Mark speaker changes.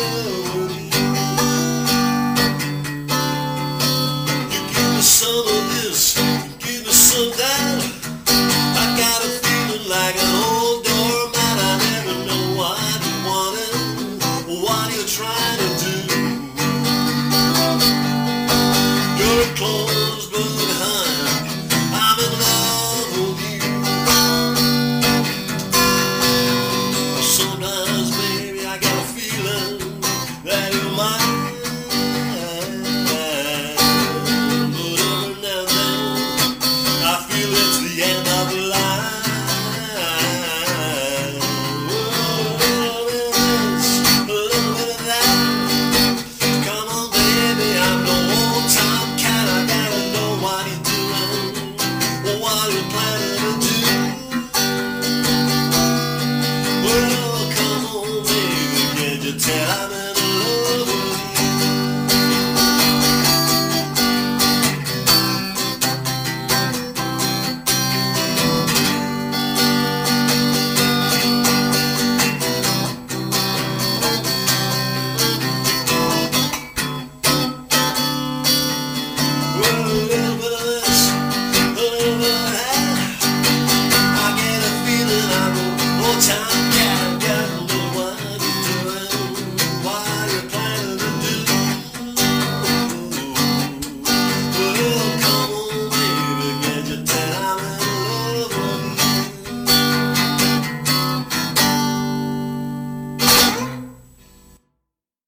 Speaker 1: never be planet time.